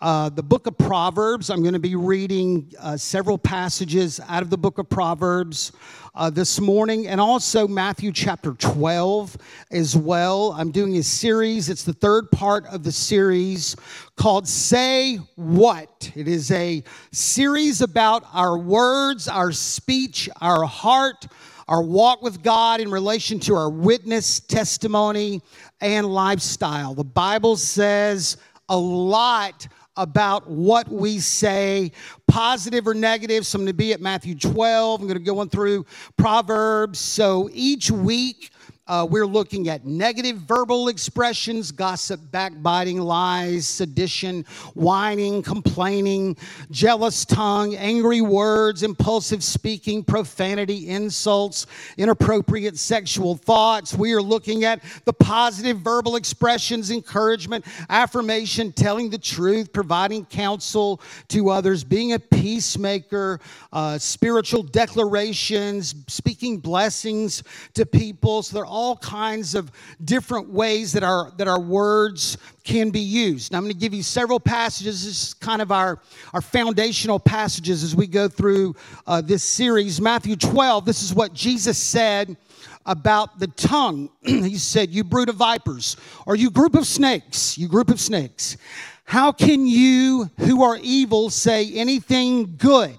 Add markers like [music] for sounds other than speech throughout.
uh, the book of Proverbs. I'm going to be reading uh, several passages out of the book of Proverbs uh, this morning, and also Matthew chapter 12 as well. I'm doing a series, it's the third part of the series called Say What. It is a series about our words, our speech, our heart our walk with God in relation to our witness, testimony, and lifestyle. The Bible says a lot about what we say, positive or negative. So I'm going to be at Matthew 12. I'm going to go on through Proverbs. So each week, uh, we're looking at negative verbal expressions, gossip, backbiting, lies, sedition, whining, complaining, jealous tongue, angry words, impulsive speaking, profanity, insults, inappropriate sexual thoughts. We are looking at the positive verbal expressions, encouragement, affirmation, telling the truth, providing counsel to others, being a peacemaker, uh, spiritual declarations, speaking blessings to people. So they're all all kinds of different ways that our, that our words can be used. Now, I'm going to give you several passages. This is kind of our, our foundational passages as we go through uh, this series. Matthew 12, this is what Jesus said about the tongue. [clears throat] he said, You brood of vipers, or you group of snakes, you group of snakes. How can you who are evil say anything good?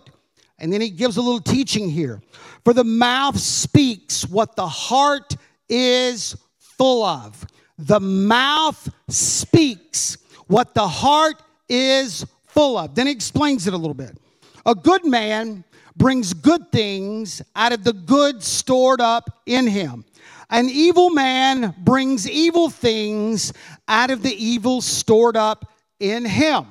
And then he gives a little teaching here. For the mouth speaks what the heart is full of. The mouth speaks what the heart is full of. Then he explains it a little bit. A good man brings good things out of the good stored up in him. An evil man brings evil things out of the evil stored up in him.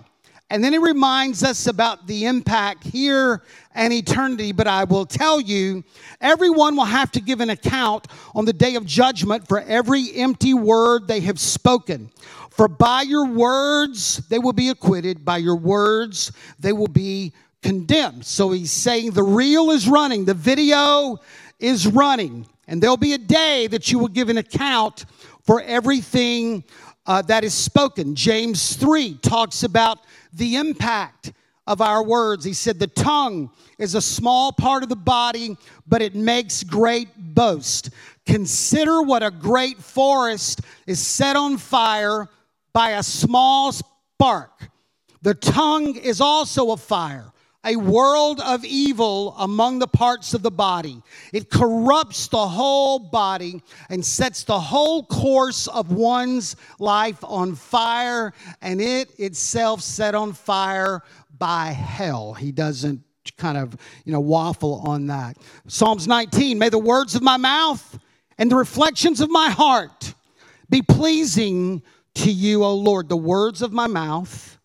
And then he reminds us about the impact here and eternity. But I will tell you, everyone will have to give an account on the day of judgment for every empty word they have spoken. For by your words they will be acquitted, by your words they will be condemned. So he's saying the reel is running, the video is running, and there'll be a day that you will give an account for everything uh, that is spoken. James 3 talks about the impact of our words. He said, The tongue is a small part of the body, but it makes great boast. Consider what a great forest is set on fire by a small spark. The tongue is also a fire a world of evil among the parts of the body. It corrupts the whole body and sets the whole course of one's life on fire, and it itself set on fire by hell. He doesn't kind of, you know, waffle on that. Psalms 19, may the words of my mouth and the reflections of my heart be pleasing to you, O Lord. The words of my mouth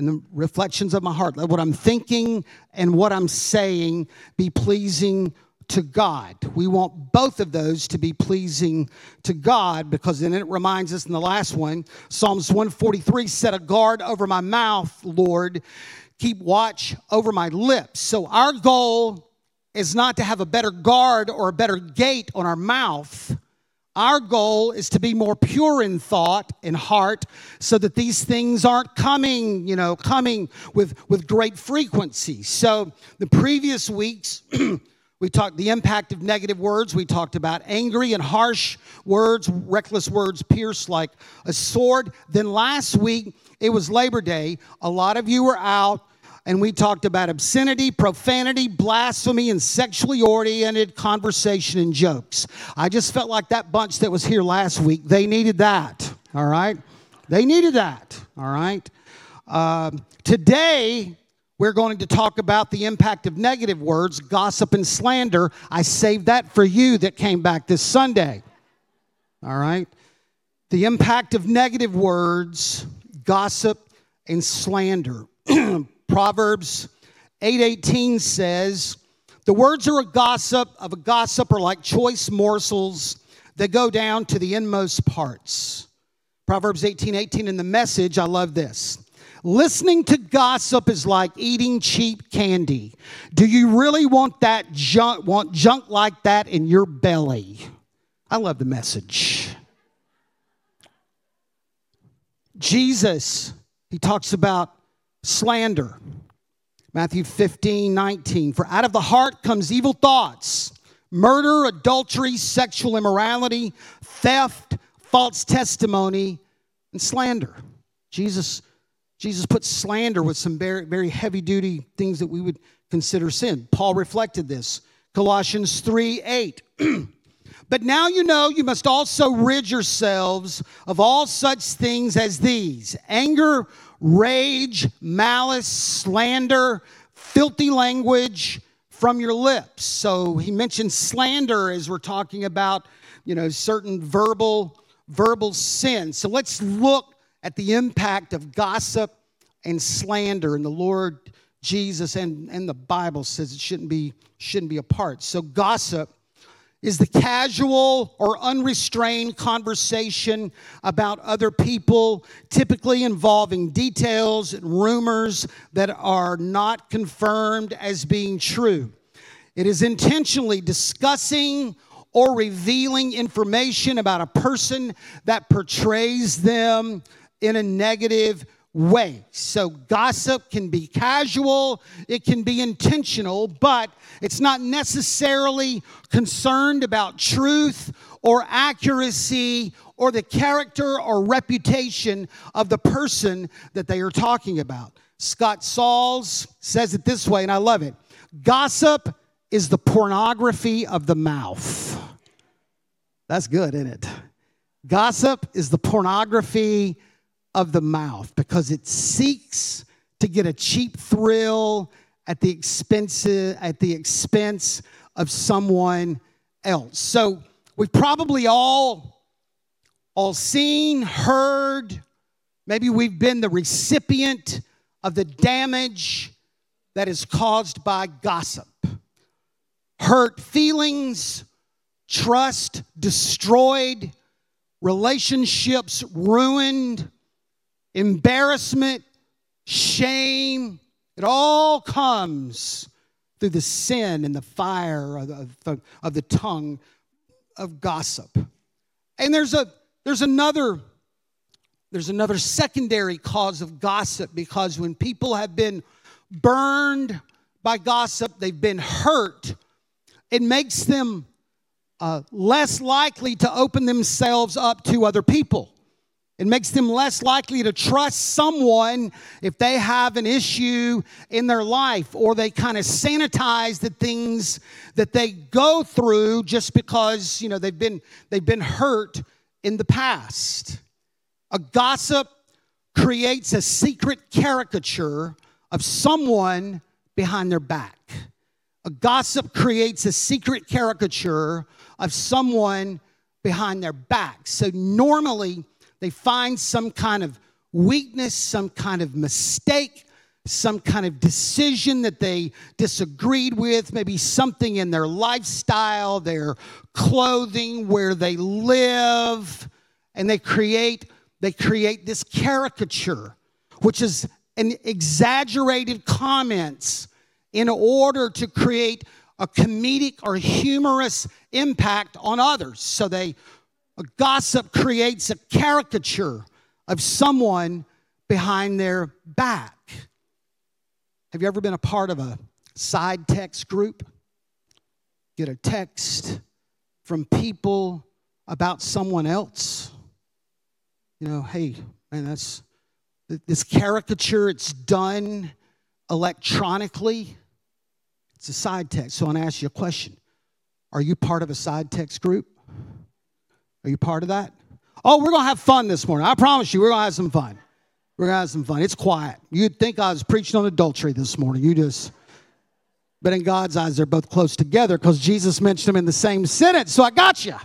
and the reflections of my heart. Let what I'm thinking and what I'm saying be pleasing to God. We want both of those to be pleasing to God because then it reminds us in the last one, Psalms 143 set a guard over my mouth, Lord. Keep watch over my lips. So our goal is not to have a better guard or a better gate on our mouth our goal is to be more pure in thought and heart so that these things aren't coming, you know, coming with, with great frequency. So the previous weeks, [clears throat] we talked the impact of negative words. We talked about angry and harsh words, reckless words pierce like a sword. Then last week, it was Labor Day. A lot of you were out and we talked about obscenity, profanity, blasphemy, and sexually oriented conversation and jokes. I just felt like that bunch that was here last week, they needed that, all right? They needed that, all right? Uh, today, we're going to talk about the impact of negative words, gossip, and slander. I saved that for you that came back this Sunday, all right? The impact of negative words, gossip, and slander. [clears throat] Proverbs 8:18 says, "The words are a gossip of a gossip are like choice morsels that go down to the inmost parts." Proverbs 18:18 18 in the message, I love this. Listening to gossip is like eating cheap candy. Do you really want that junk want junk like that in your belly? I love the message. Jesus, he talks about slander. Matthew 15, 19. For out of the heart comes evil thoughts, murder, adultery, sexual immorality, theft, false testimony, and slander. Jesus, Jesus put slander with some very, very heavy duty things that we would consider sin. Paul reflected this. Colossians 3 8. [clears throat] But now you know you must also rid yourselves of all such things as these anger, rage, malice, slander, filthy language from your lips. So he mentions slander as we're talking about, you know, certain verbal verbal sin. So let's look at the impact of gossip and slander and the Lord Jesus and, and the Bible says it shouldn't be shouldn't be apart. So gossip is the casual or unrestrained conversation about other people, typically involving details and rumors that are not confirmed as being true. It is intentionally discussing or revealing information about a person that portrays them in a negative way. So, gossip can be casual, it can be intentional, but it's not necessarily concerned about truth or accuracy or the character or reputation of the person that they are talking about. Scott Sauls says it this way, and I love it Gossip is the pornography of the mouth. That's good, isn't it? Gossip is the pornography of the mouth because it seeks to get a cheap thrill at the expense at the expense of someone else. So we've probably all all seen, heard, maybe we've been the recipient of the damage that is caused by gossip. Hurt feelings, trust destroyed, relationships ruined, embarrassment, shame. It all comes through the sin and the fire of the, of the, tongue of gossip. And there's a there's another there's another secondary cause of gossip because when people have been burned by gossip, they've been hurt, it makes them uh, less likely to open themselves up to other people. It makes them less likely to trust someone if they have an issue in their life or they kind of sanitize the things that they go through just because, you know, they've been they've been hurt in the past. A gossip creates a secret caricature of someone behind their back. A gossip creates a secret caricature of someone behind their back. So normally they find some kind of weakness, some kind of mistake, some kind of decision that they disagreed with, maybe something in their lifestyle, their clothing, where they live, and they create they create this caricature, which is an exaggerated comments in order to create a comedic or humorous impact on others. So they gossip creates a caricature of someone behind their back. Have you ever been a part of a side text group? Get a text from people about someone else. You know, hey, man, that's this caricature, it's done electronically. It's a side text. So I want to ask you a question Are you part of a side text group? Are you part of that? Oh, we're going to have fun this morning. I promise you, we're going to have some fun. We're going to have some fun. It's quiet. You'd think I was preaching on adultery this morning. You just, but in God's eyes, they're both close together because Jesus mentioned them in the same sentence. So I got you.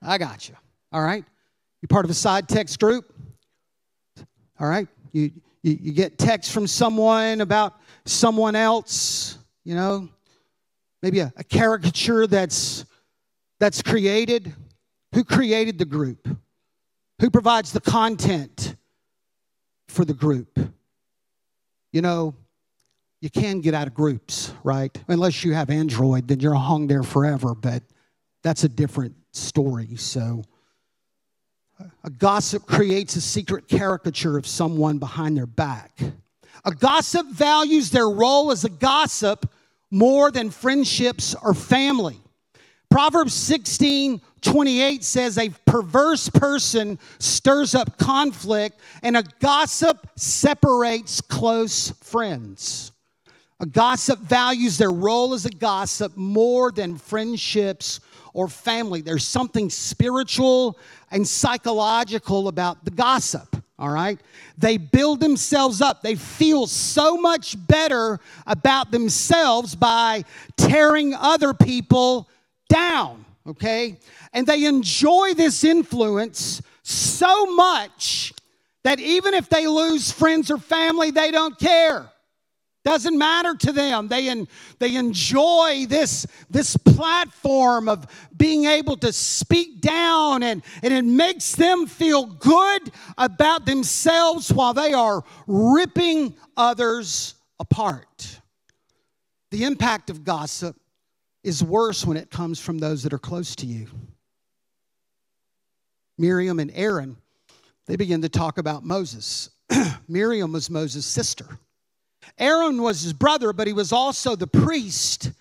I got you. All right. You part of a side text group? All right. You, You, you get text from someone about someone else, you know, maybe a, a caricature that's that's created. Who created the group? Who provides the content for the group? You know, you can get out of groups, right? Unless you have Android, then you're hung there forever, but that's a different story. So, a gossip creates a secret caricature of someone behind their back. A gossip values their role as a gossip more than friendships or family. Proverbs 16 28 says, A perverse person stirs up conflict, and a gossip separates close friends. A gossip values their role as a gossip more than friendships or family. There's something spiritual and psychological about the gossip, all right? They build themselves up. They feel so much better about themselves by tearing other people down, okay? And they enjoy this influence so much that even if they lose friends or family, they don't care. Doesn't matter to them. They, en- they enjoy this, this platform of being able to speak down, and, and it makes them feel good about themselves while they are ripping others apart. The impact of gossip is worse when it comes from those that are close to you. Miriam and Aaron, they begin to talk about Moses. [clears throat] Miriam was Moses' sister. Aaron was his brother, but he was also the priest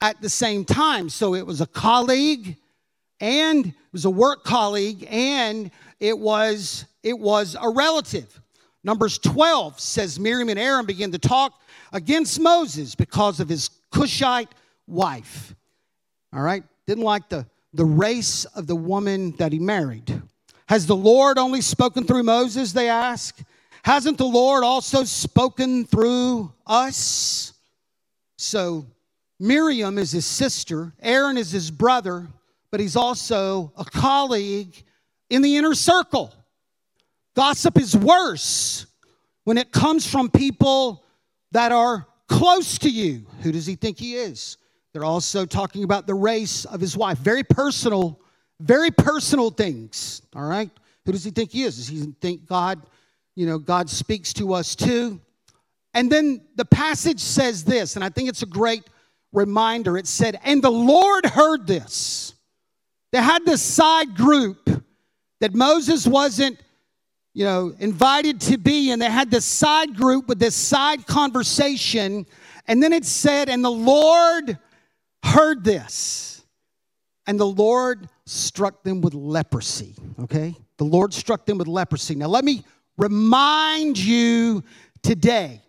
at the same time. So it was a colleague and it was a work colleague and it was it was a relative. Numbers 12 says Miriam and Aaron began to talk against Moses because of his Cushite wife. All right? Didn't like the, the race of the woman that he married. Has the Lord only spoken through Moses? They ask. Hasn't the Lord also spoken through us? So Miriam is his sister, Aaron is his brother, but he's also a colleague in the inner circle. Gossip is worse when it comes from people that are close to you. Who does he think he is? They're also talking about the race of his wife. Very personal, very personal things. All right? Who does he think he is? Does he think God you know, God speaks to us too. And then the passage says this, and I think it's a great reminder. It said, And the Lord heard this. They had this side group that Moses wasn't, you know, invited to be, and they had this side group with this side conversation. And then it said, And the Lord heard this. And the Lord struck them with leprosy, okay? The Lord struck them with leprosy. Now, let me remind you today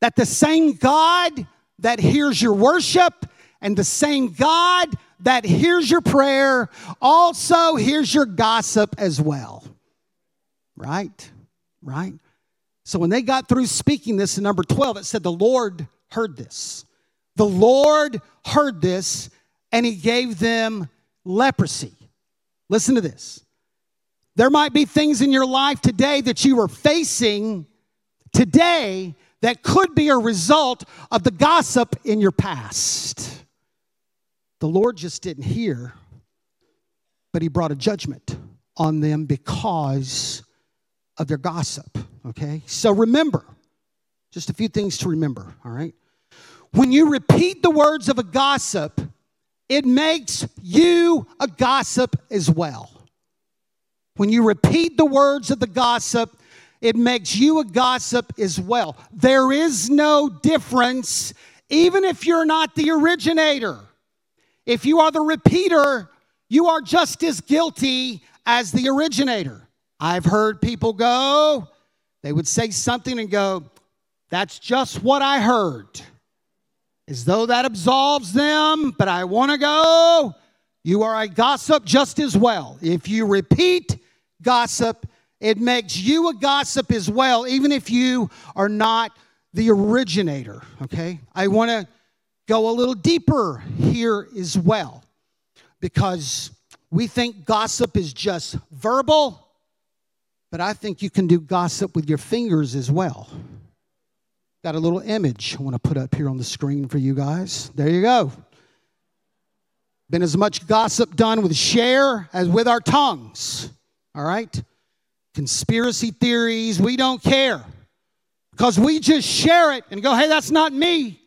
that the same God that hears your worship and the same God that hears your prayer also hears your gossip as well. Right? Right? So when they got through speaking this in number 12, it said, The Lord heard this. The Lord heard this and he gave them leprosy. Listen to this. There might be things in your life today that you are facing today that could be a result of the gossip in your past. The Lord just didn't hear, but He brought a judgment on them because of their gossip. Okay? So remember, just a few things to remember, all right? When you repeat the words of a gossip, it makes you a gossip as well. When you repeat the words of the gossip, it makes you a gossip as well. There is no difference, even if you're not the originator. If you are the repeater, you are just as guilty as the originator. I've heard people go, they would say something and go, That's just what I heard. As though that absolves them, but I want to go. You are a gossip just as well. If you repeat gossip. It makes you a gossip as well, even if you are not the originator, okay? I want to go a little deeper here as well because we think gossip is just verbal, But I think you can do gossip with your fingers as well. Got a little image I want to put up here on the screen for you guys. There you go. Been as much gossip done with share as with our tongues. All right? Conspiracy theories, we don't care. Because we just share it and go, hey, that's not me.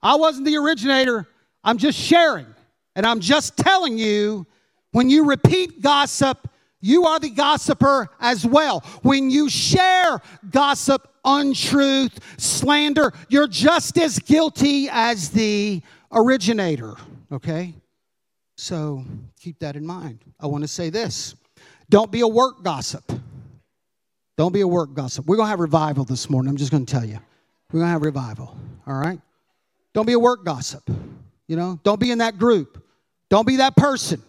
I wasn't the originator. I'm just sharing. And I'm just telling you when you repeat gossip, you are the gossiper as well. When you share gossip, untruth, slander, you're just as guilty as the originator, okay? So keep that in mind. I want to say this don't be a work gossip. Don't be a work gossip. We're going to have revival this morning. I'm just going to tell you. We're going to have revival, all right? Don't be a work gossip. You know, don't be in that group. Don't be that person.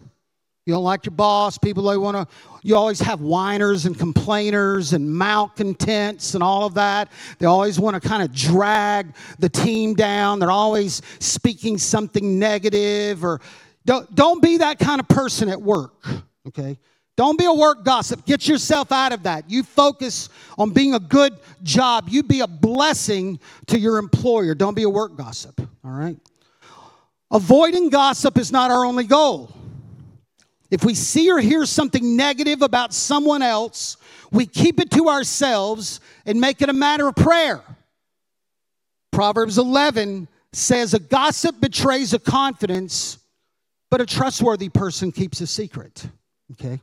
You don't like your boss. People they want to. You always have whiners and complainers and malcontents and all of that. They always want to kind of drag the team down. They're always speaking something negative or don't don't be that kind of person at work. Okay. Don't be a work gossip. Get yourself out of that. You focus on being a good job. You be a blessing to your employer. Don't be a work gossip. All right. Avoiding gossip is not our only goal. If we see or hear something negative about someone else, we keep it to ourselves and make it a matter of prayer. Proverbs 11 says, A gossip betrays a confidence, but a trustworthy person keeps a secret. Okay?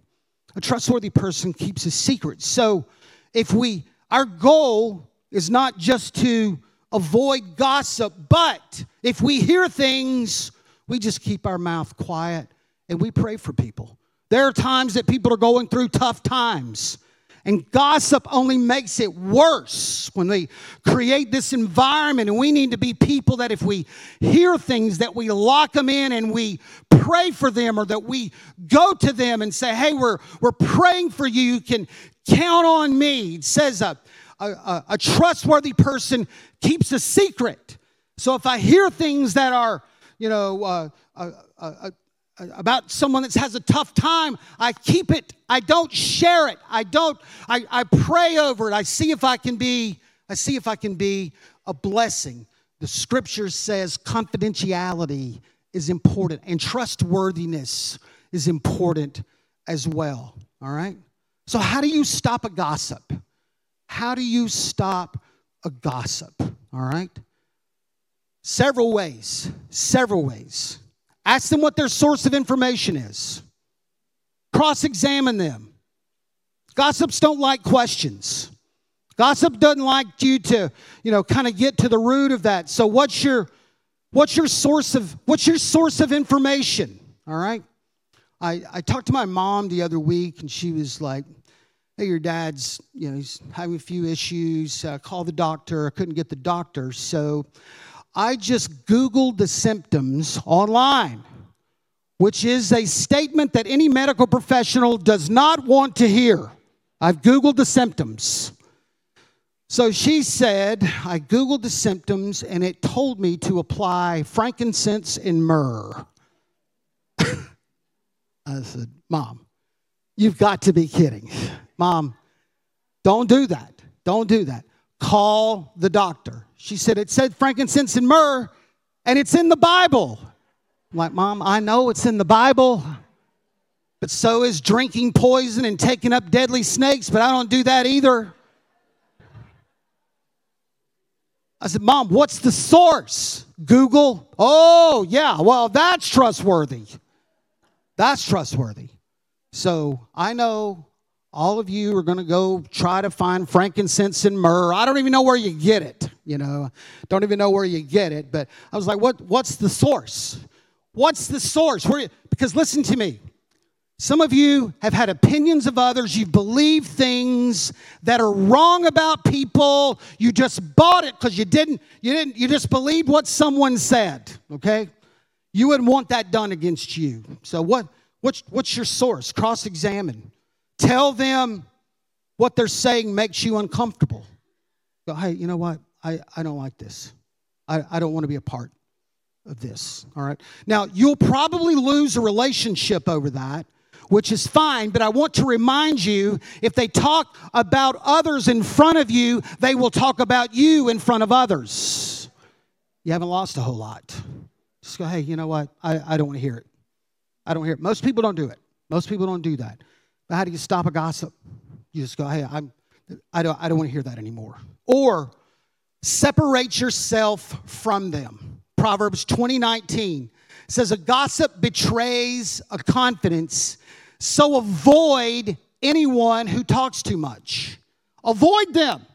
A trustworthy person keeps a secret. So if we, our goal is not just to avoid gossip, but if we hear things, we just keep our mouth quiet and we pray for people. There are times that people are going through tough times. And gossip only makes it worse when they create this environment. And we need to be people that if we hear things, that we lock them in and we pray for them or that we go to them and say, hey, we're, we're praying for you. You can count on me. It says a, a, a trustworthy person keeps a secret. So if I hear things that are, you know, uh, uh, uh, about someone that has a tough time, I keep it. I don't share it. I don't, I, I pray over it. I see if I can be, I see if I can be a blessing. The scripture says confidentiality is important and trustworthiness is important as well. All right? So, how do you stop a gossip? How do you stop a gossip? All right? Several ways. Several ways. Ask them what their source of information is. Cross examine them. Gossips don't like questions. Gossip doesn't like you to, you know, kind of get to the root of that. So what's your what's your source of what's your source of information? All right? I, I talked to my mom the other week and she was like, Hey, your dad's, you know, he's having a few issues. Uh, call the doctor. I couldn't get the doctor. So I just Googled the symptoms online, which is a statement that any medical professional does not want to hear. I've Googled the symptoms. So she said, I Googled the symptoms and it told me to apply frankincense and myrrh. [laughs] I said, Mom, you've got to be kidding. Mom, don't do that. Don't do that. Call the doctor. She said, It said frankincense and myrrh, and it's in the Bible. I'm like, Mom, I know it's in the Bible, but so is drinking poison and taking up deadly snakes, but I don't do that either. I said, Mom, what's the source? Google. Oh, yeah, well, that's trustworthy. That's trustworthy. So I know all of you are going to go try to find frankincense and myrrh. I don't even know where you get it, you know. Don't even know where you get it, but I was like, what what's the source? What's the source? Where because listen to me. Some of you have had opinions of others. You believe things that are wrong about people. You just bought it because you didn't, you didn't, you just believed what someone said. Okay? You wouldn't want that done against you. So what what's what's your source? Cross-examine. Tell them what they're saying makes you uncomfortable. Go, hey, you know what? I, I don't like this. I, I don't want to be a part of this. All right. Now, you'll probably lose a relationship over that, which is fine, but I want to remind you if they talk about others in front of you, they will talk about you in front of others. You haven't lost a whole lot. Just go, hey, you know what? I, I don't want to hear it. I don't hear it. Most people don't do it. Most people don't do that. But how do you stop a gossip? You just go, hey, I'm, I don't, I don't want to hear that anymore. Or separate yourself from them. Proverbs 2019 says, A gossip betrays a confidence, so avoid anyone who talks too much. Avoid them.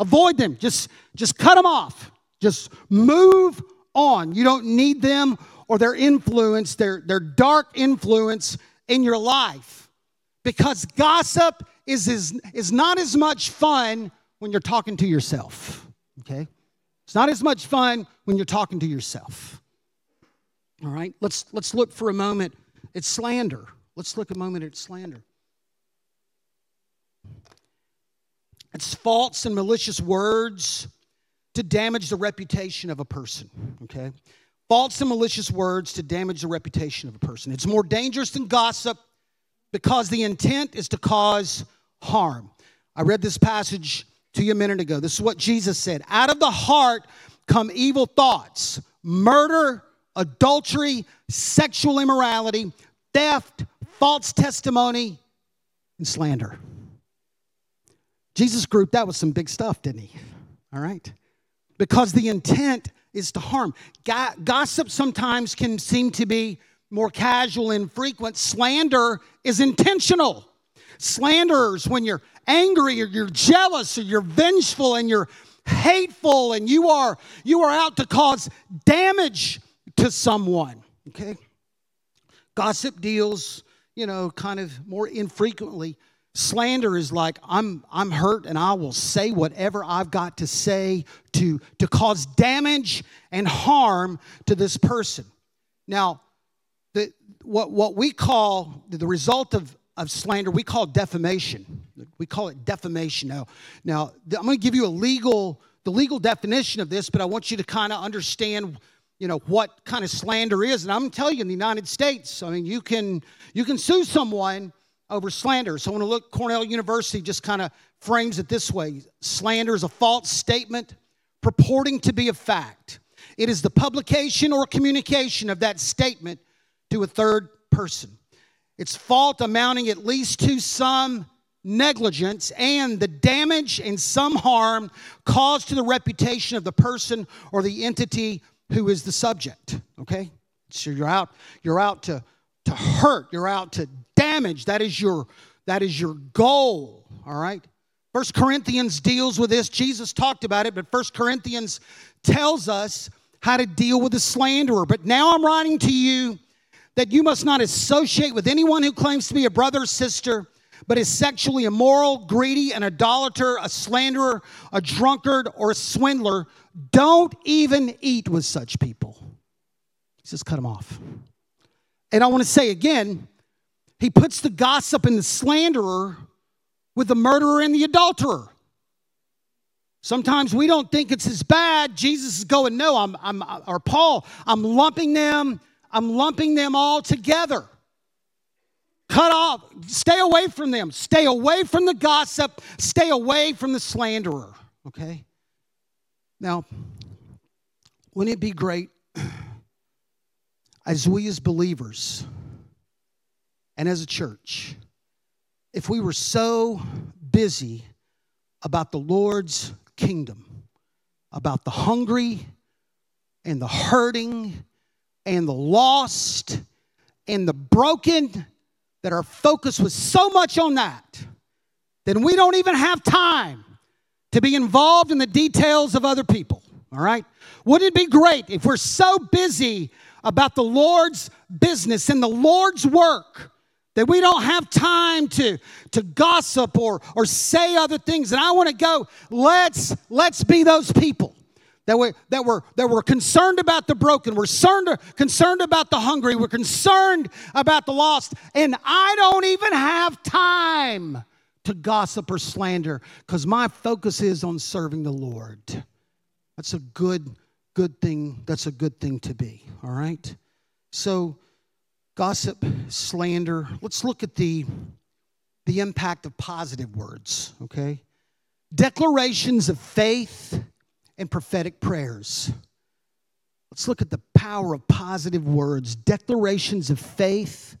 Avoid them. Just, just cut them off. Just move on. You don't need them or their influence, their, their dark influence in your life. Because gossip is, is, is not as much fun when you're talking to yourself. Okay? It's not as much fun when you're talking to yourself. All right? Let's, let's look for a moment at slander. Let's look a moment at slander. It's false and malicious words to damage the reputation of a person, okay? False and malicious words to damage the reputation of a person. It's more dangerous than gossip because the intent is to cause harm. I read this passage to you a minute ago. This is what Jesus said Out of the heart come evil thoughts, murder, adultery, sexual immorality, theft, false testimony, and slander. Jesus grouped that with some big stuff, didn't he? All right? Because the intent is to harm. Gossip sometimes can seem to be more casual and frequent. Slander is intentional. Slanderers, when you're angry or you're jealous or you're vengeful and you're hateful and you are you are out to cause damage to someone, okay? Gossip deals, you know, kind of more infrequently. Slander is like I'm I'm hurt and I will say whatever I've got to say to to cause damage and harm to this person. Now, what what we call the result of of slander we call defamation. We call it defamation. Now, now I'm going to give you a legal the legal definition of this, but I want you to kind of understand you know what kind of slander is and i'm going to tell you in the united states i mean you can you can sue someone over slander so i want to look cornell university just kind of frames it this way slander is a false statement purporting to be a fact it is the publication or communication of that statement to a third person it's fault amounting at least to some negligence and the damage and some harm caused to the reputation of the person or the entity who is the subject, okay? So you're out, you're out to, to hurt, you're out to damage. That is your that is your goal, all right? First Corinthians deals with this. Jesus talked about it, but First Corinthians tells us how to deal with the slanderer. But now I'm writing to you that you must not associate with anyone who claims to be a brother or sister, but is sexually immoral, greedy, an idolater, a slanderer, a drunkard, or a swindler. Don't even eat with such people. He says, cut them off. And I want to say again, he puts the gossip and the slanderer with the murderer and the adulterer. Sometimes we don't think it's as bad. Jesus is going, no, I'm, I'm, or Paul, I'm lumping them, I'm lumping them all together. Cut off, stay away from them, stay away from the gossip, stay away from the slanderer, okay? Now, wouldn't it be great as we as believers and as a church if we were so busy about the Lord's kingdom, about the hungry and the hurting and the lost and the broken, that our focus was so much on that, then we don't even have time to be involved in the details of other people. All right? Wouldn't it be great if we're so busy about the Lord's business and the Lord's work that we don't have time to, to gossip or, or say other things? And I want to go, let's, let's be those people that we're, that, we're, that we're concerned about the broken, we're concerned, concerned about the hungry, we're concerned about the lost, and I don't even have time to gossip or slander because my focus is on serving the Lord. That's a good, good thing. That's a good thing to be, all right? So gossip, slander. Let's look at the, the impact of positive words, okay? Declarations of faith and prophetic prayers. Let's look at the power of positive words, declarations of faith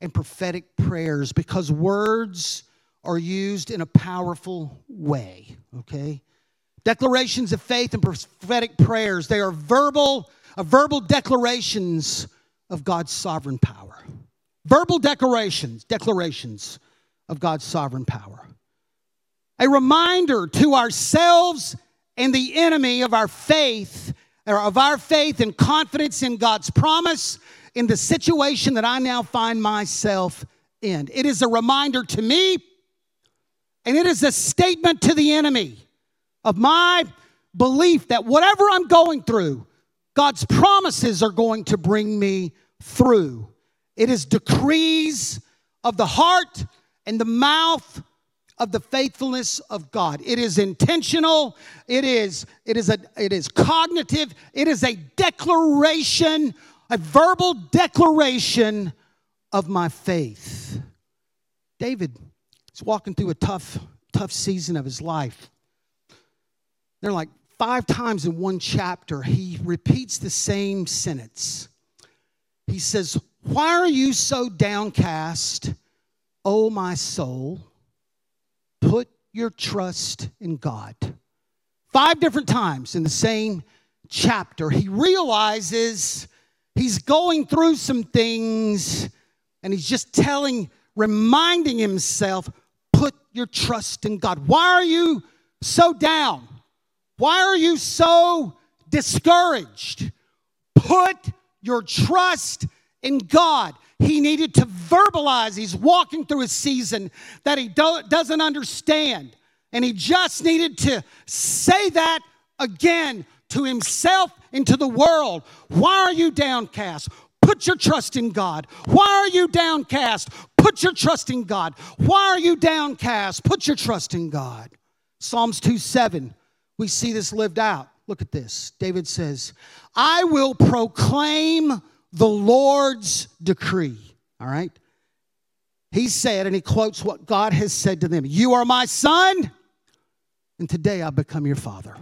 and prophetic prayers, because words are used in a powerful way, okay? Declarations of faith and prophetic prayers, they are verbal, uh, verbal declarations of God's sovereign power. Verbal declarations, declarations of God's sovereign power. A reminder to ourselves and the enemy of our faith, or of our faith and confidence in God's promise in the situation that I now find myself in. It is a reminder to me, and it is a statement to the enemy of my belief that whatever I'm going through, God's promises are going to bring me through. It is decrees of the heart and the mouth of the faithfulness of God. It is intentional, it is it is a it is cognitive, it is a declaration, a verbal declaration of my faith. David is walking through a tough tough season of his life. They're like five times in one chapter he repeats the same sentence. He says, Why are you so downcast, O my soul? Your trust in God. Five different times in the same chapter, he realizes he's going through some things and he's just telling, reminding himself, put your trust in God. Why are you so down? Why are you so discouraged? Put your trust in God. He needed to verbalize, he's walking through a season that he do- doesn't understand. And he just needed to say that again to himself and to the world. Why are you downcast? Put your trust in God. Why are you downcast? Put your trust in God. Why are you downcast? Put your trust in God. Psalms 2 7, we see this lived out. Look at this. David says, I will proclaim the Lord's decree. All right? He said, and he quotes what God has said to them You are my son, and today I become your father.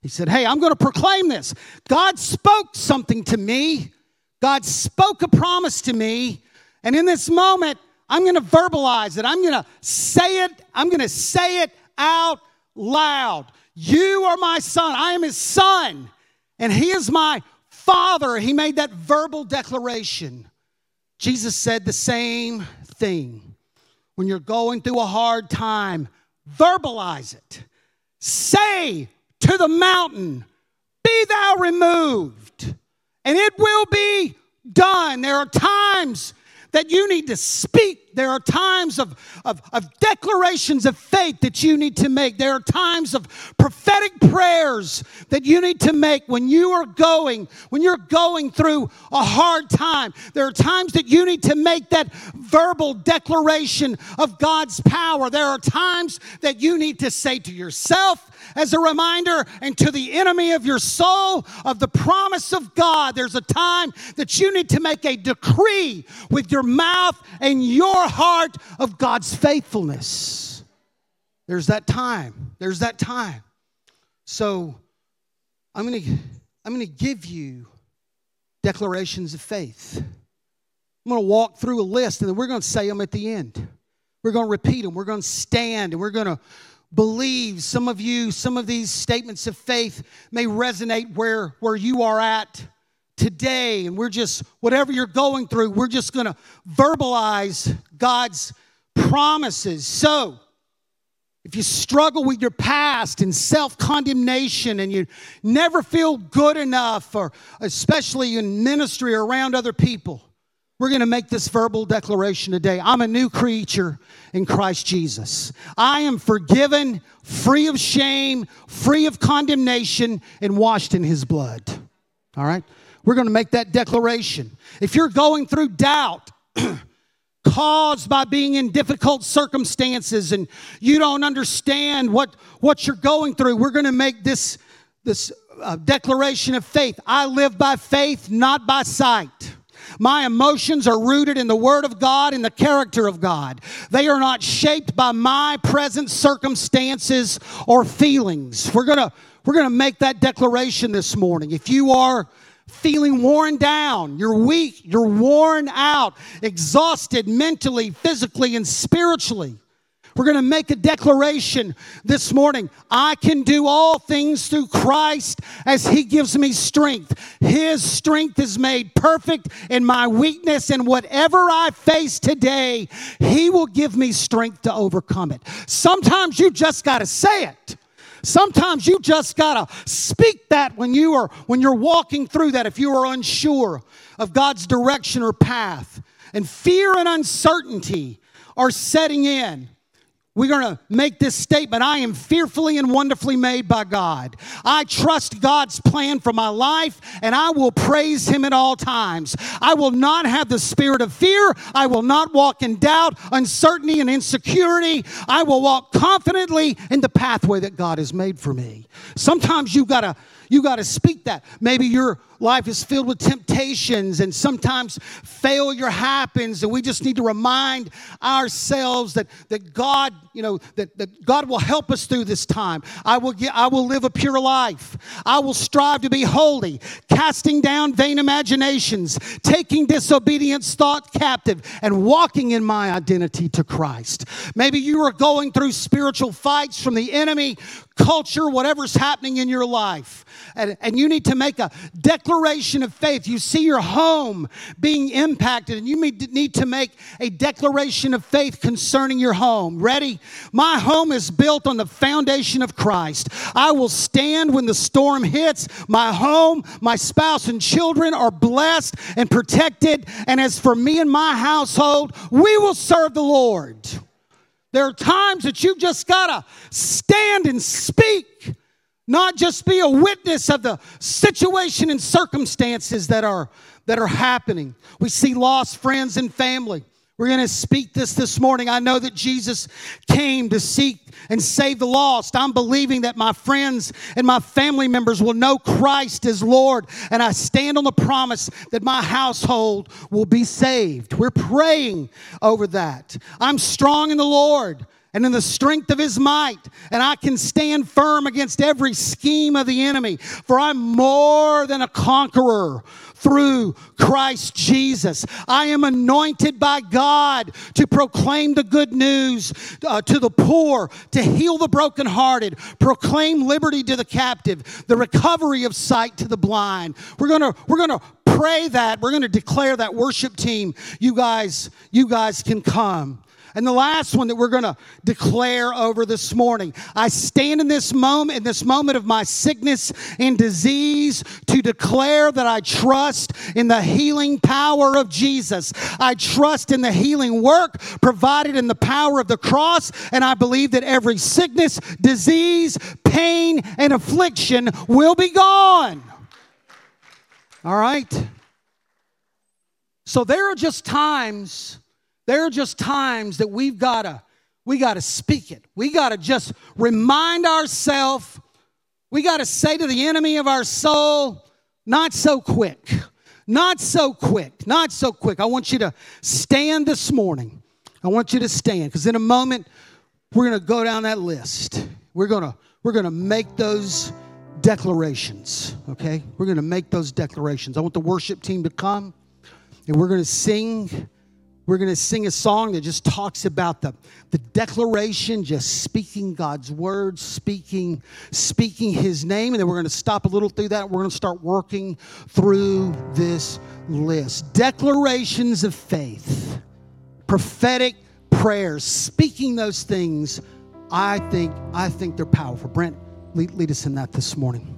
He said, Hey, I'm going to proclaim this. God spoke something to me, God spoke a promise to me, and in this moment, I'm going to verbalize it. I'm going to say it. I'm going to say it out loud. You are my son. I am his son, and he is my Father, he made that verbal declaration. Jesus said the same thing. When you're going through a hard time, verbalize it. Say to the mountain, Be thou removed, and it will be done. There are times that you need to speak. There are times of, of, of, declarations of faith that you need to make. There are times of prophetic prayers that you need to make when you are going, when you're going through a hard time. There are times that you need to make that verbal declaration of God's power. There are times that you need to say to yourself, as a reminder and to the enemy of your soul of the promise of God. There's a time that you need to make a decree with your mouth and your heart of God's faithfulness. There's that time. There's that time. So I'm going to I'm going to give you declarations of faith. I'm going to walk through a list and then we're going to say them at the end. We're going to repeat them. We're going to stand and we're going to believe. Some of you, some of these statements of faith may resonate where, where you are at today. And we're just, whatever you're going through, we're just going to verbalize God's promises. So, if you struggle with your past and self condemnation and you never feel good enough, or especially in ministry or around other people, we're going to make this verbal declaration today. I'm a new creature in Christ Jesus. I am forgiven, free of shame, free of condemnation, and washed in his blood. All right? We're going to make that declaration. If you're going through doubt, [clears throat] caused by being in difficult circumstances and you don't understand what, what you're going through, we're going to make this, this uh, declaration of faith. I live by faith, not by sight. My emotions are rooted in the Word of God and the character of God. They are not shaped by my present circumstances or feelings. We're going to we're going to make that declaration this morning. If you are feeling worn down, you're weak, you're worn out, exhausted mentally, physically, and spiritually, we're going to make a declaration this morning. I can do all things through Christ as He gives me strength. His strength is made perfect in my weakness, and whatever I face today, He will give me strength to overcome it. Sometimes you just got to say it. Sometimes you just got to speak that when you are when you're walking through that if you are unsure of God's direction or path and fear and uncertainty are setting in we're going to make this statement I am fearfully and wonderfully made by God. I trust God's plan for my life and I will praise Him at all times. I will not have the spirit of fear. I will not walk in doubt, uncertainty, and insecurity. I will walk confidently in the pathway that God has made for me. Sometimes you've got to you got to speak that. Maybe your life is filled with temptations and sometimes failure happens and we just need to remind ourselves that, that God, you know, that, that God will help us through this time. I will get, I will live a pure life. I will strive to be holy, casting down vain imaginations, taking disobedience thought captive and walking in my identity to Christ. Maybe you are going through spiritual fights from the enemy, culture, whatever's happening in your life and, and you need to make a declaration of faith. You see your home being impacted, and you need to make a declaration of faith concerning your home. Ready? My home is built on the foundation of Christ. I will stand when the storm hits. My home, my spouse, and children are blessed and protected. And as for me and my household, we will serve the Lord. There are times that you just got to stand and speak not just be a witness of the situation and circumstances that are that are happening. We see lost friends and family. We're going to speak this this morning. I know that Jesus came to seek and save the lost. I'm believing that my friends and my family members will know Christ as Lord, and I stand on the promise that my household will be saved. We're praying over that. I'm strong in the Lord and in the strength of his might, and I can stand firm against every scheme of the enemy. For I'm more than a conqueror through Christ Jesus. I am anointed by God to proclaim the good news uh, to the poor, to heal the brokenhearted, proclaim liberty to the captive, the recovery of sight to the blind. We're going to we're going to pray that. We're going to declare that worship team. You guys you guys can come. And the last one that we're going to declare over this morning. I stand in this moment, in this moment of my sickness and disease to declare that I trust in the healing power of Jesus. I trust in the healing work provided in the power of the cross. And I believe that every sickness, disease, pain, and affliction will be gone. All right? So there are just times there are just times that we've got to we got to speak it. We got to just remind ourselves. We got to say to the enemy of our soul, not so quick. Not so quick. Not so quick. I want you to stand this morning. I want you to stand because in a moment we're going to go down that list. We're going to we're going to make those declarations, okay? We're going to make those declarations. I want the worship team to come and we're going to sing we're going to sing a song that just talks about the, the declaration, just speaking God's word, speaking, speaking his name. And then we're going to stop a little through that. We're going to start working through this list. Declarations of faith, prophetic prayers, speaking those things. I think, I think they're powerful. Brent, lead, lead us in that this morning.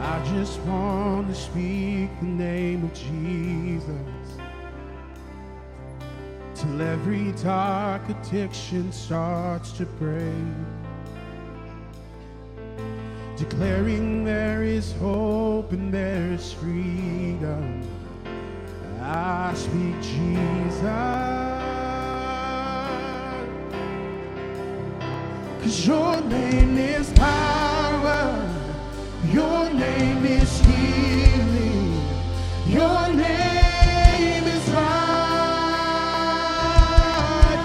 I just want to speak the name of Jesus till every dark addiction starts to break. Declaring there is hope and there is freedom. I speak Jesus. Cause your name is power. Your name is healing. Your name is life,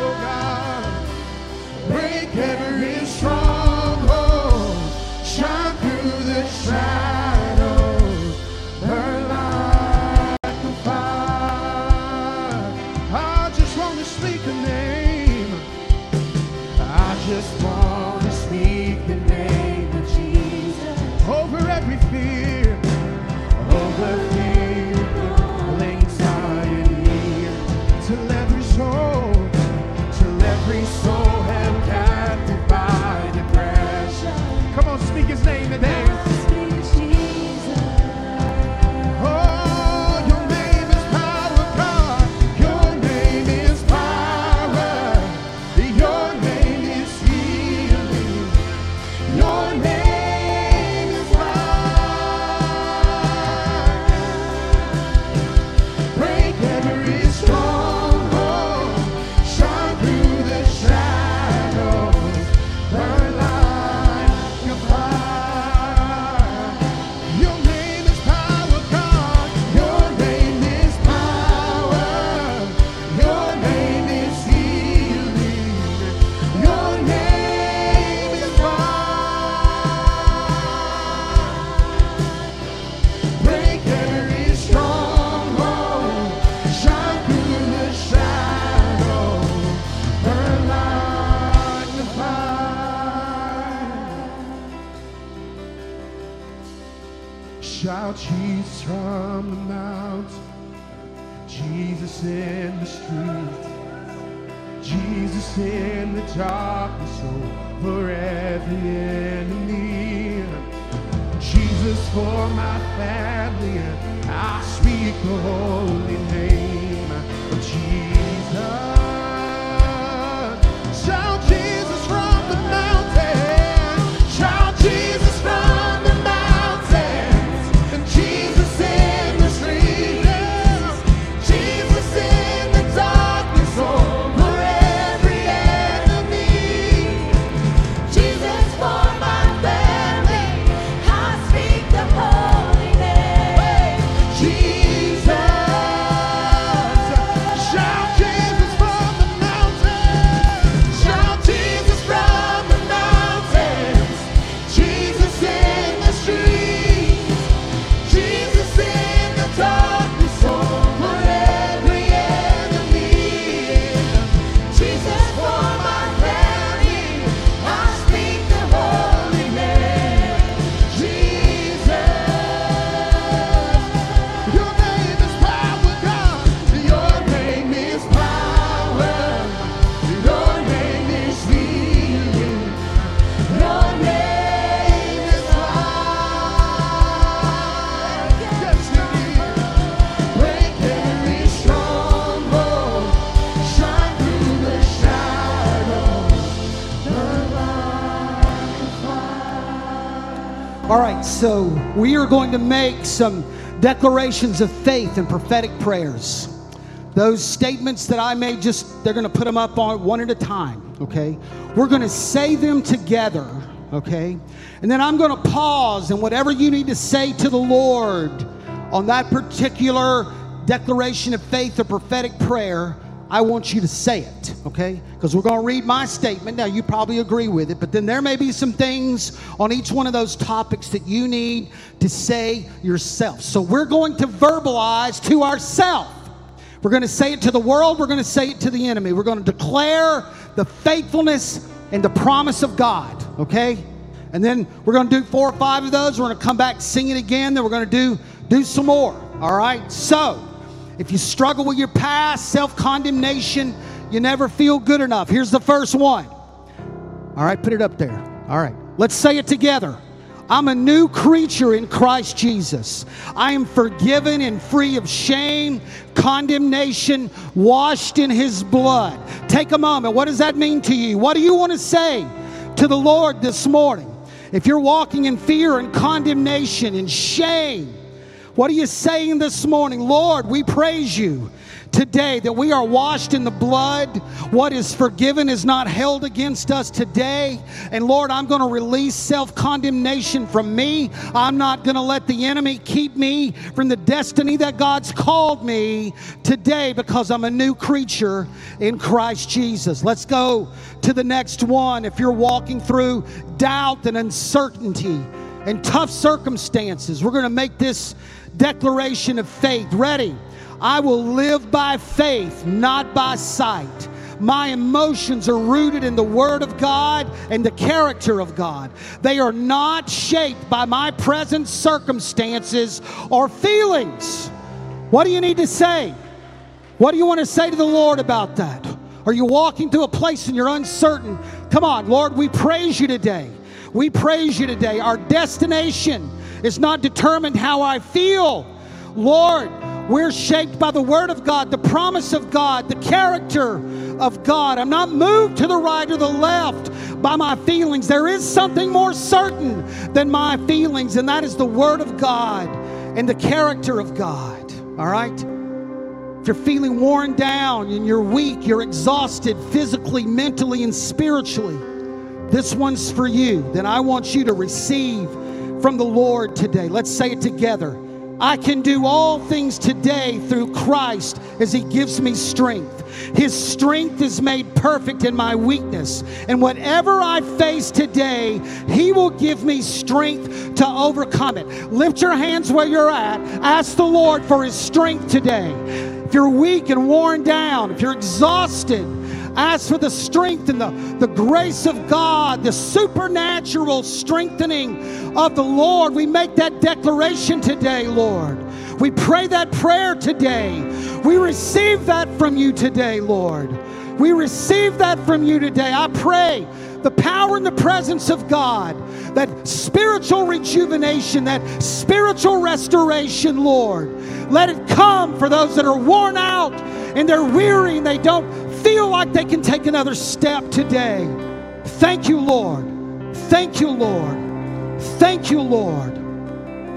oh God. Break every stronghold. Shine through the shadows. Burn like a fire. I just want to speak a name. I just want Shout Jesus we are going to make some declarations of faith and prophetic prayers. Those statements that I made, just they're going to put them up on one at a time, okay? We're going to say them together, okay? And then I'm going to pause, and whatever you need to say to the Lord on that particular declaration of faith or prophetic prayer, I want you to say it, okay? Because we're going to read my statement. Now, you probably agree with it, but then there may be some things on each one of those topics that you need to say yourself. So we're going to verbalize to ourselves. We're going to say it to the world, we're going to say it to the enemy. We're going to declare the faithfulness and the promise of God, okay? And then we're going to do four or five of those. We're going to come back, sing it again. Then we're going to do do some more. All right. So, if you struggle with your past, self condemnation, you never feel good enough. Here's the first one. All right, put it up there. All right, let's say it together. I'm a new creature in Christ Jesus. I am forgiven and free of shame, condemnation, washed in His blood. Take a moment. What does that mean to you? What do you want to say to the Lord this morning? If you're walking in fear and condemnation and shame, what are you saying this morning? Lord, we praise you today that we are washed in the blood. What is forgiven is not held against us today. And Lord, I'm going to release self condemnation from me. I'm not going to let the enemy keep me from the destiny that God's called me today because I'm a new creature in Christ Jesus. Let's go to the next one. If you're walking through doubt and uncertainty, and tough circumstances. We're going to make this declaration of faith. Ready? I will live by faith, not by sight. My emotions are rooted in the Word of God and the character of God. They are not shaped by my present circumstances or feelings. What do you need to say? What do you want to say to the Lord about that? Are you walking through a place and you're uncertain? Come on, Lord, we praise you today. We praise you today. Our destination is not determined how I feel. Lord, we're shaped by the Word of God, the promise of God, the character of God. I'm not moved to the right or the left by my feelings. There is something more certain than my feelings, and that is the Word of God and the character of God. All right? If you're feeling worn down and you're weak, you're exhausted physically, mentally, and spiritually, this one's for you. Then I want you to receive from the Lord today. Let's say it together. I can do all things today through Christ as He gives me strength. His strength is made perfect in my weakness. And whatever I face today, He will give me strength to overcome it. Lift your hands where you're at. Ask the Lord for His strength today. If you're weak and worn down, if you're exhausted, ask for the strength and the, the grace of God, the supernatural strengthening of the Lord. We make that declaration today, Lord. We pray that prayer today. We receive that from you today, Lord. We receive that from you today. I pray the power and the presence of God, that spiritual rejuvenation, that spiritual restoration, Lord. Let it come for those that are worn out and they're weary and they don't feel like they can take another step today. Thank you, Lord. Thank you, Lord. Thank you, Lord.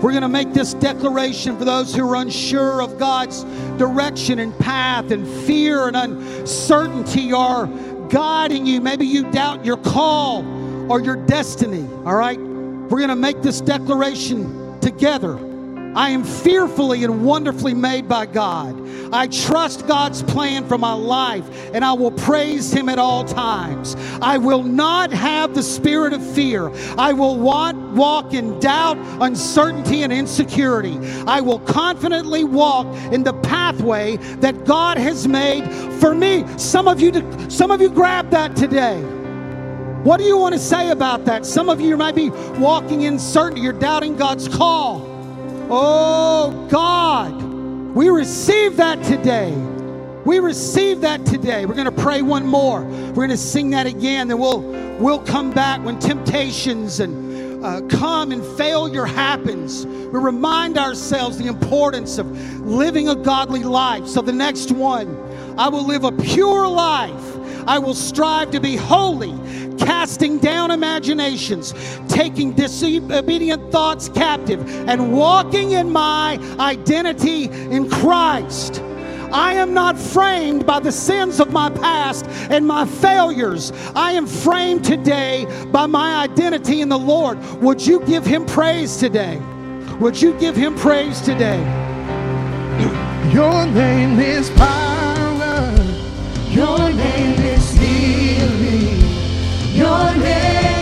We're going to make this declaration for those who are unsure of God's direction and path, and fear and uncertainty are guiding you. Maybe you doubt your call or your destiny. All right? We're going to make this declaration together. I am fearfully and wonderfully made by God. I trust God's plan for my life and I will praise Him at all times. I will not have the spirit of fear. I will want, walk in doubt, uncertainty, and insecurity. I will confidently walk in the pathway that God has made for me. Some of you, some of you grab that today. What do you want to say about that? Some of you might be walking in certainty. You're doubting God's call. Oh, God, we receive that today. We receive that today. We're going to pray one more. We're going to sing that again. Then we'll we'll come back when temptations and uh, come and failure happens. We remind ourselves the importance of living a godly life. So the next one, I will live a pure life. I will strive to be holy, casting down imaginations, taking disobedient thoughts captive, and walking in my identity in Christ. I am not framed by the sins of my past and my failures. I am framed today by my identity in the Lord. Would you give him praise today? Would you give him praise today? Your name is power. Your name. Your name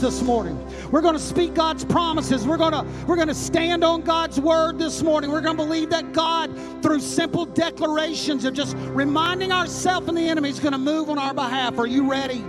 this morning. We're going to speak God's promises. We're going to we're going to stand on God's word this morning. We're going to believe that God through simple declarations of just reminding ourselves and the enemy is going to move on our behalf. Are you ready?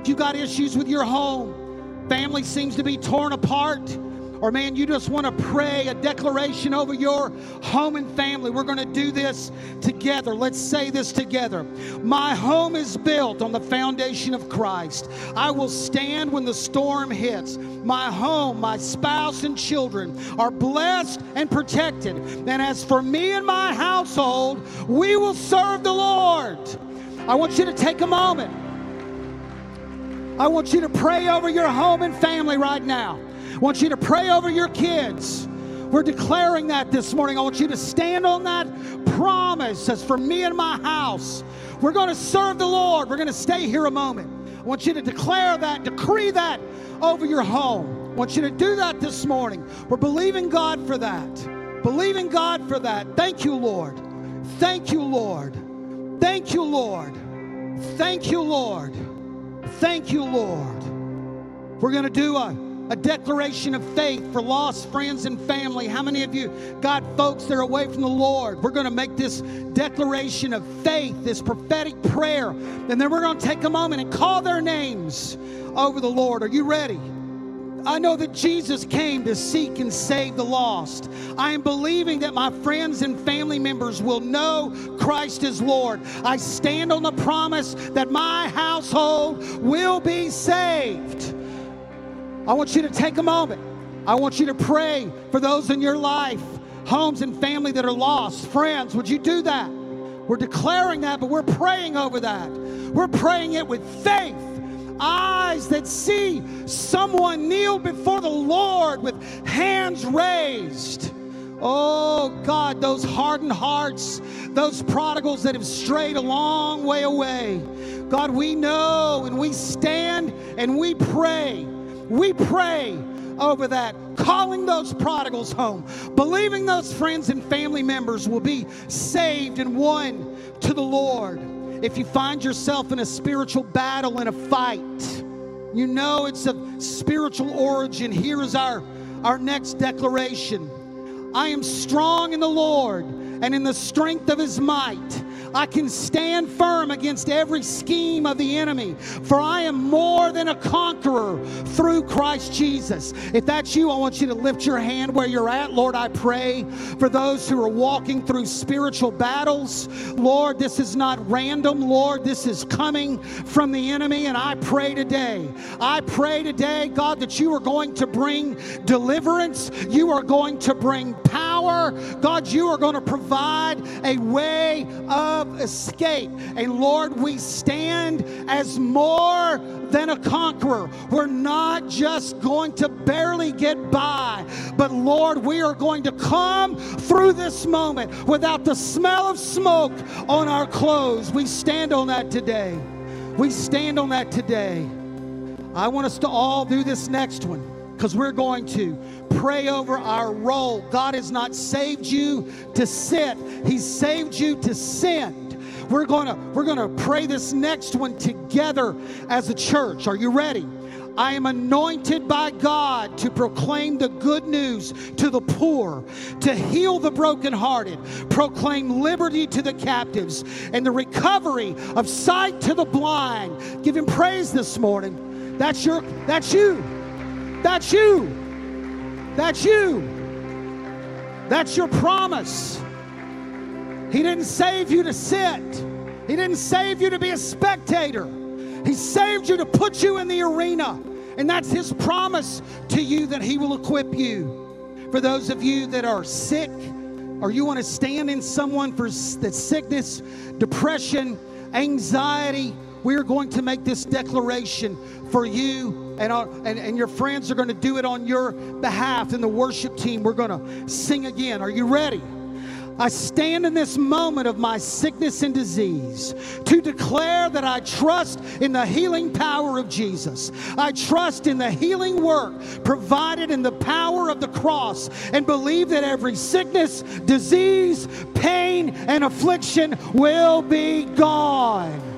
If you got issues with your home, family seems to be torn apart, or man, you just want to pray a declaration over your home and family, we're going to do this together. Let's say this together. My home is built on the foundation of Christ. I will stand when the storm hits. My home, my spouse, and children are blessed and protected. And as for me and my household, we will serve the Lord. I want you to take a moment. I want you to pray over your home and family right now. Want you to pray over your kids. We're declaring that this morning. I want you to stand on that promise as for me and my house. We're going to serve the Lord. We're going to stay here a moment. I want you to declare that, decree that over your home. I want you to do that this morning. We're believing God for that. Believing God for that. Thank you, Lord. Thank you, Lord. Thank you, Lord. Thank you, Lord. Thank you, Lord. We're going to do a, a declaration of faith for lost friends and family. How many of you got folks that are away from the Lord? We're going to make this declaration of faith, this prophetic prayer, and then we're going to take a moment and call their names over the Lord. Are you ready? I know that Jesus came to seek and save the lost. I am believing that my friends and family members will know Christ is Lord. I stand on the promise that my household will be saved. I want you to take a moment. I want you to pray for those in your life, homes and family that are lost. Friends, would you do that? We're declaring that, but we're praying over that. We're praying it with faith eyes that see someone kneel before the Lord with hands raised. Oh God, those hardened hearts, those prodigals that have strayed a long way away. God, we know and we stand and we pray. We pray over that, calling those prodigals home, believing those friends and family members will be saved and won to the Lord. If you find yourself in a spiritual battle, in a fight, you know it's of spiritual origin. Here is our, our next declaration I am strong in the Lord and in the strength of his might. I can stand firm against every scheme of the enemy, for I am more than a conqueror through Christ Jesus. If that's you, I want you to lift your hand where you're at. Lord, I pray for those who are walking through spiritual battles. Lord, this is not random. Lord, this is coming from the enemy. And I pray today, I pray today, God, that you are going to bring deliverance. You are going to bring power. God, you are going to provide a way of escape. And Lord, we stand as more than a conqueror. We're not just going to barely get by, but Lord, we are going to come through this moment without the smell of smoke on our clothes. We stand on that today. We stand on that today. I want us to all do this next one because we're going to pray over our role. God has not saved you to sit, He's saved you to send. We're going to we're going to pray this next one together as a church. Are you ready? I am anointed by God to proclaim the good news to the poor, to heal the brokenhearted, proclaim liberty to the captives, and the recovery of sight to the blind. Give him praise this morning. That's your that's you. That's you. That's you. That's your promise. He didn't save you to sit. He didn't save you to be a spectator. He saved you to put you in the arena. And that's his promise to you that he will equip you. For those of you that are sick, or you want to stand in someone for that sickness, depression, anxiety, we are going to make this declaration for you and, and, and your friends are going to do it on your behalf and the worship team we're going to sing again are you ready I stand in this moment of my sickness and disease to declare that I trust in the healing power of Jesus. I trust in the healing work provided in the power of the cross and believe that every sickness, disease, pain, and affliction will be gone.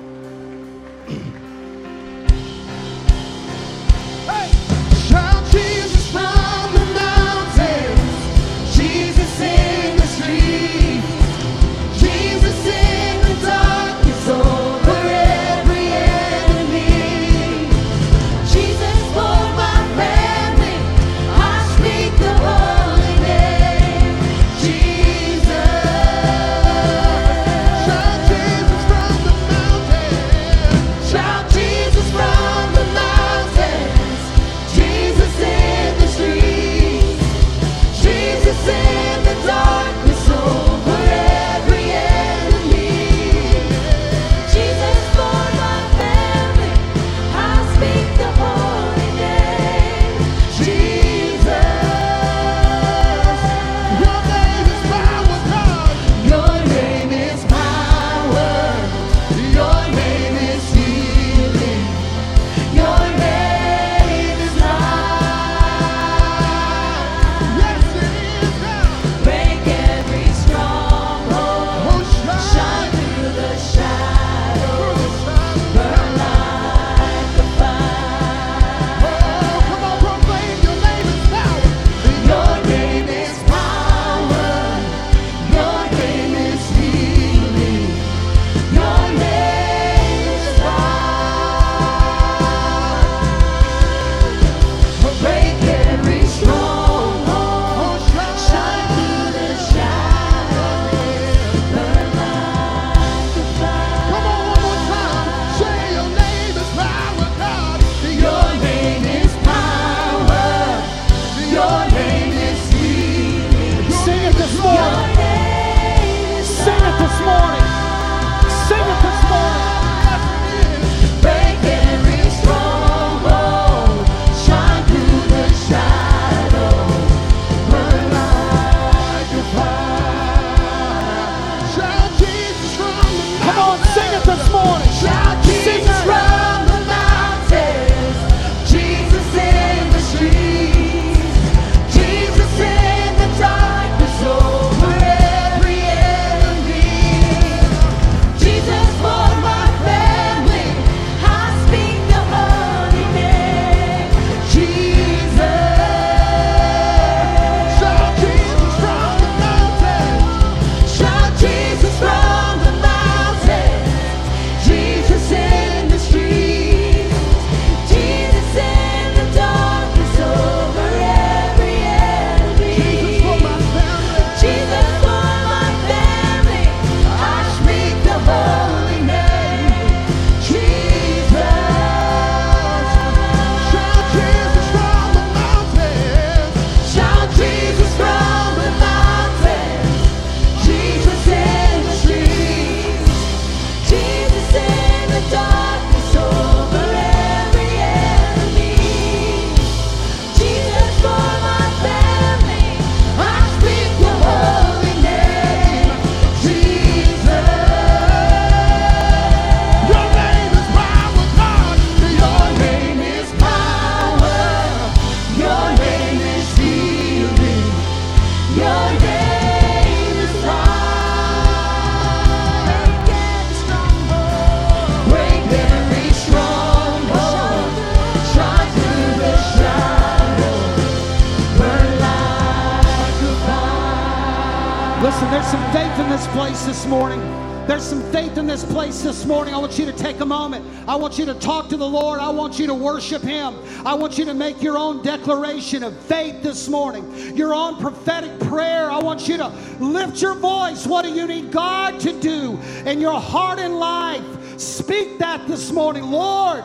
In this place this morning. I want you to take a moment. I want you to talk to the Lord. I want you to worship Him. I want you to make your own declaration of faith this morning, your own prophetic prayer. I want you to lift your voice. What do you need God to do in your heart and life? Speak that this morning. Lord,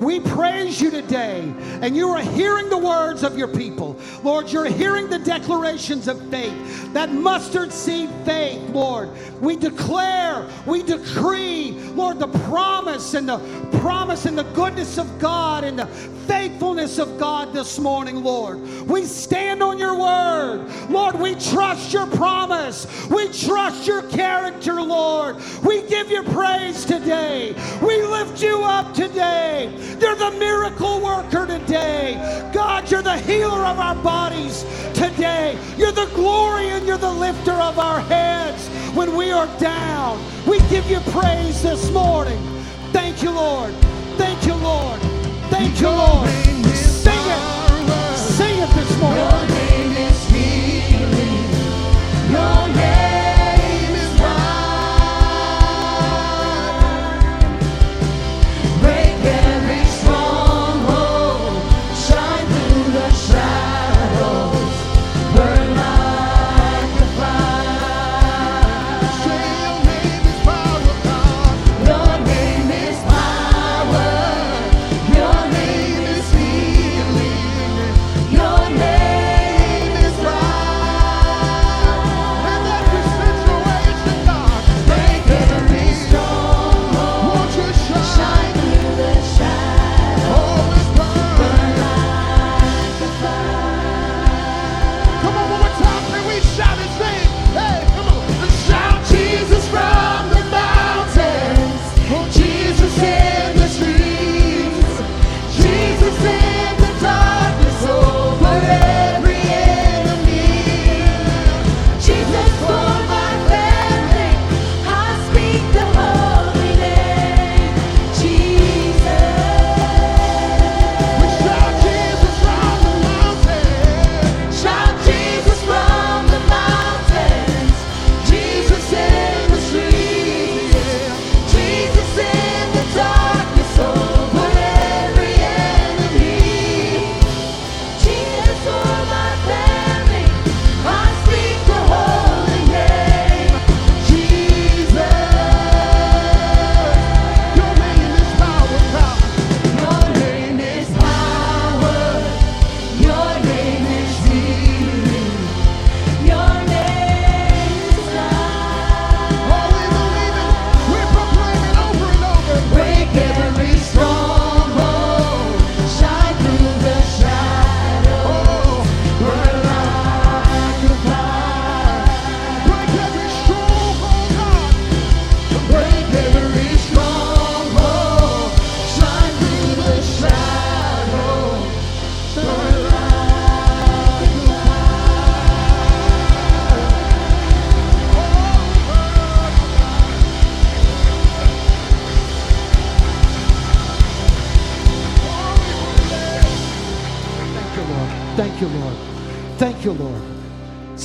we praise you today, and you are hearing the words of your people. Lord, you're hearing the declarations of faith, that mustard seed faith, Lord. We declare, we decree, Lord, the promise and the promise and the goodness of God and the faithfulness of God this morning, Lord. We stand on your word. Lord, we trust your promise. We trust your character, Lord. We give you praise today. We lift you up today. You're the miracle worker today. God, you're the healer of our bodies today. You're the glory and you're the lifter of our heads when we are down. We give you praise this morning. Thank you, Lord. Thank you, Lord. Thank you, Lord. Sing it. Sing it this morning. Your name is healing. Your name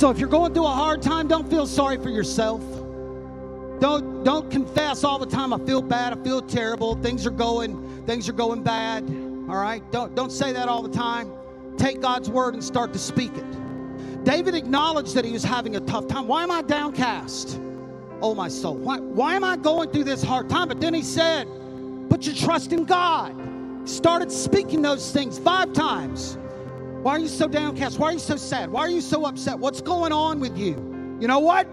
So if you're going through a hard time, don't feel sorry for yourself. Don't don't confess all the time. I feel bad. I feel terrible. Things are going things are going bad. All right. Don't don't say that all the time. Take God's word and start to speak it. David acknowledged that he was having a tough time. Why am I downcast? Oh my soul. Why why am I going through this hard time? But then he said, "Put your trust in God." Started speaking those things five times. Why are you so downcast? Why are you so sad? Why are you so upset? What's going on with you? You know what?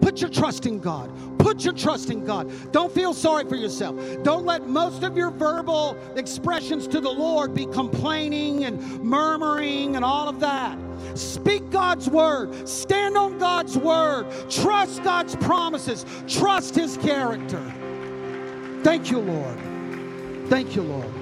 Put your trust in God. Put your trust in God. Don't feel sorry for yourself. Don't let most of your verbal expressions to the Lord be complaining and murmuring and all of that. Speak God's word. Stand on God's word. Trust God's promises. Trust His character. Thank you, Lord. Thank you, Lord.